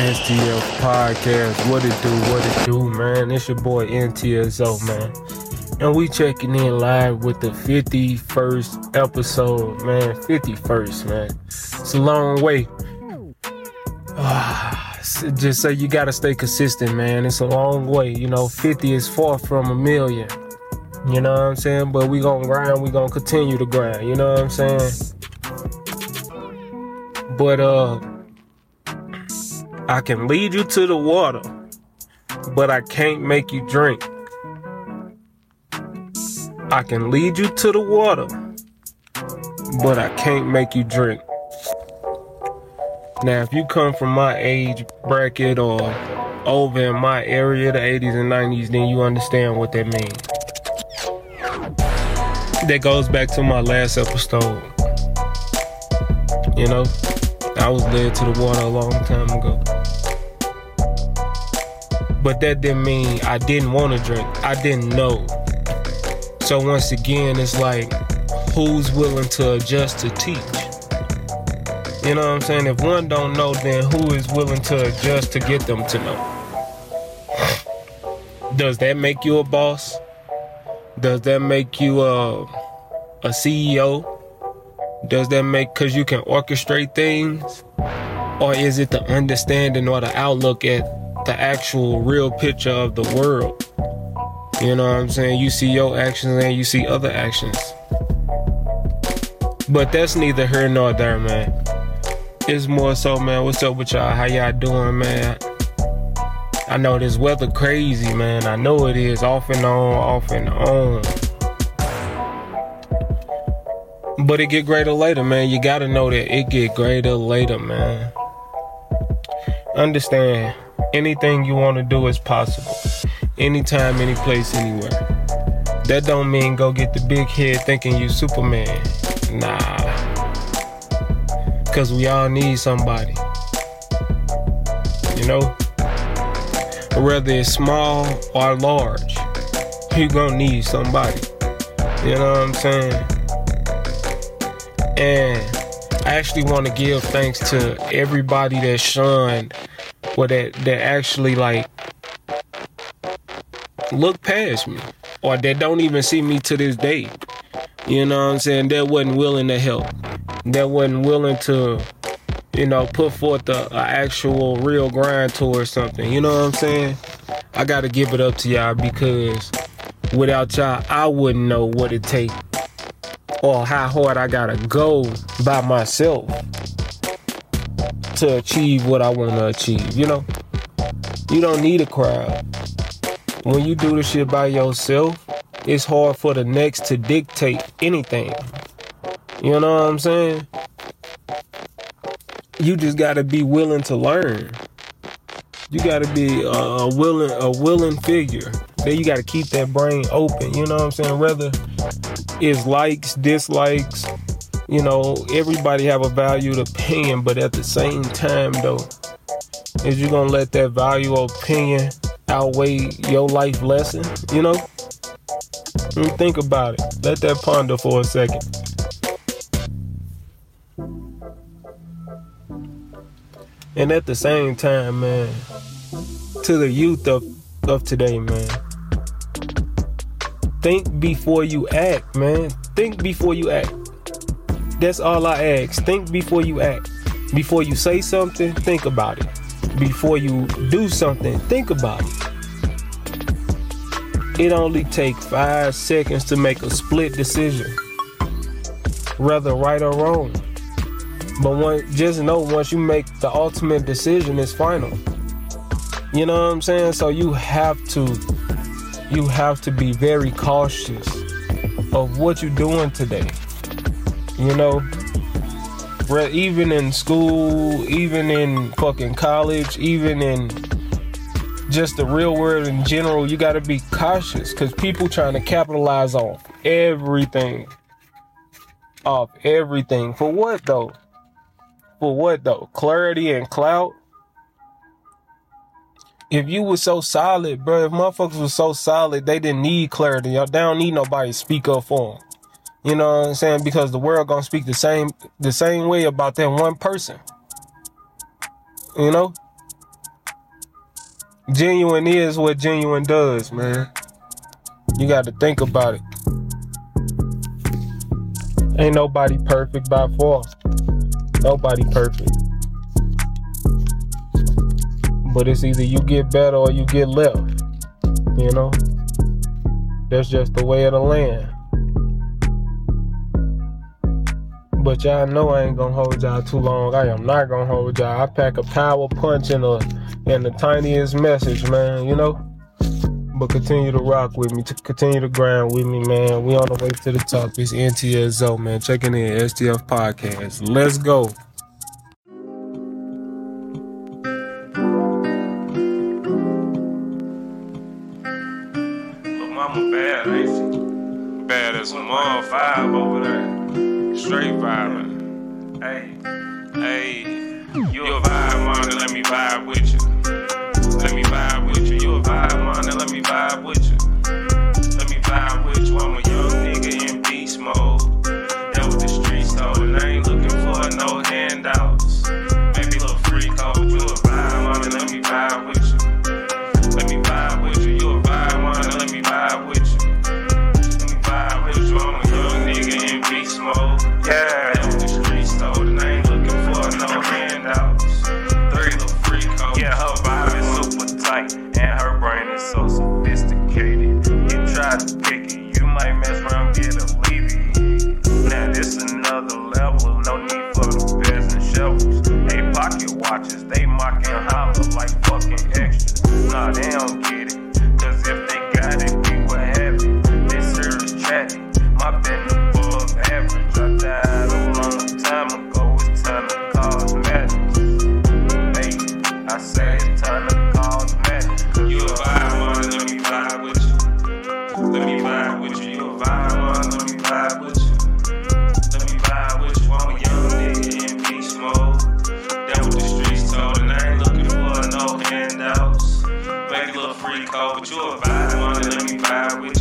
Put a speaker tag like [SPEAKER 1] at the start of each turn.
[SPEAKER 1] STF Podcast. What it do, what it do, man. It's your boy NTSO, man. And we checking in live with the 51st episode, man. 51st, man. It's a long way. Ah, just say you gotta stay consistent, man. It's a long way. You know, 50 is far from a million. You know what I'm saying? But we gonna grind, we gonna continue to grind. You know what I'm saying? But uh I can lead you to the water, but I can't make you drink. I can lead you to the water, but I can't make you drink. Now, if you come from my age bracket or over in my area, the 80s and 90s, then you understand what that means. That goes back to my last episode. You know, I was led to the water a long time ago. But that didn't mean I didn't want to drink. I didn't know. So once again, it's like, who's willing to adjust to teach? You know what I'm saying? If one don't know, then who is willing to adjust to get them to know? Does that make you a boss? Does that make you uh, a, a CEO? Does that make because you can orchestrate things? Or is it the understanding or the outlook at the actual real picture of the world? You know what I'm saying? You see your actions and you see other actions. But that's neither here nor there, man. It's more so, man. What's up with y'all? How y'all doing, man? I know this weather crazy, man. I know it is off and on, off and on. But it get greater later, man. You gotta know that it get greater later, man. Understand, anything you want to do is possible. Anytime, any place, anywhere. That don't mean go get the big head thinking you Superman. Nah. Cause we all need somebody. You know? Whether it's small or large, you gonna need somebody. You know what I'm saying? And I actually want to give thanks to everybody that shunned or that that actually like look past me or that don't even see me to this day. You know what I'm saying? That wasn't willing to help. That wasn't willing to, you know, put forth a, a actual real grind towards something. You know what I'm saying? I gotta give it up to y'all because without y'all, I wouldn't know what it takes or how hard I gotta go by myself to achieve what I wanna achieve, you know? You don't need a crowd. When you do the shit by yourself, it's hard for the next to dictate anything. You know what I'm saying? You just gotta be willing to learn. You gotta be a, a willing a willing figure. Then you gotta keep that brain open. You know what I'm saying? Whether it's likes, dislikes, you know, everybody have a valued opinion, but at the same time though, is you gonna let that value opinion outweigh your life lesson, you know? think about it. Let that ponder for a second. And at the same time, man, to the youth of, of today, man, think before you act, man. Think before you act. That's all I ask. Think before you act. Before you say something, think about it. Before you do something, think about it. It only takes five seconds to make a split decision, whether right or wrong. But one, just know once you make the ultimate decision, it's final. You know what I'm saying? So you have to, you have to be very cautious of what you're doing today. You know, even in school, even in fucking college, even in just the real world in general, you got to be cautious because people trying to capitalize off everything. Off everything. For what though? For what though? Clarity and clout? If you was so solid, bro, if motherfuckers was so solid, they didn't need clarity. They don't need nobody to speak up for them. You know what I'm saying? Because the world gonna speak the same the same way about that one person. You know? genuine is what genuine does, man. You got to think about it. Ain't nobody perfect by far. Nobody perfect. But it's either you get better or you get left. You know? That's just the way of the land. But y'all know I ain't gonna hold y'all too long. I am not gonna hold y'all. I pack a power punch in the in the tiniest message, man, you know? But continue to rock with me, to continue to grind with me, man. We on the way to the top. It's NTSO, man. Checking in STF Podcast. Let's go.
[SPEAKER 2] Look, bad, ain't? Bad as a mom five over there. Straight vibing. Hey, hey, you a vibe, man, let me vibe with you. Nah, they don't get it, cause if they got it, we would have it. This is chatty, my been above average. I died a long time ago, it's time to cosmetics. Hey, I say
[SPEAKER 1] free call, but you'll vibe on it, let me vibe with you.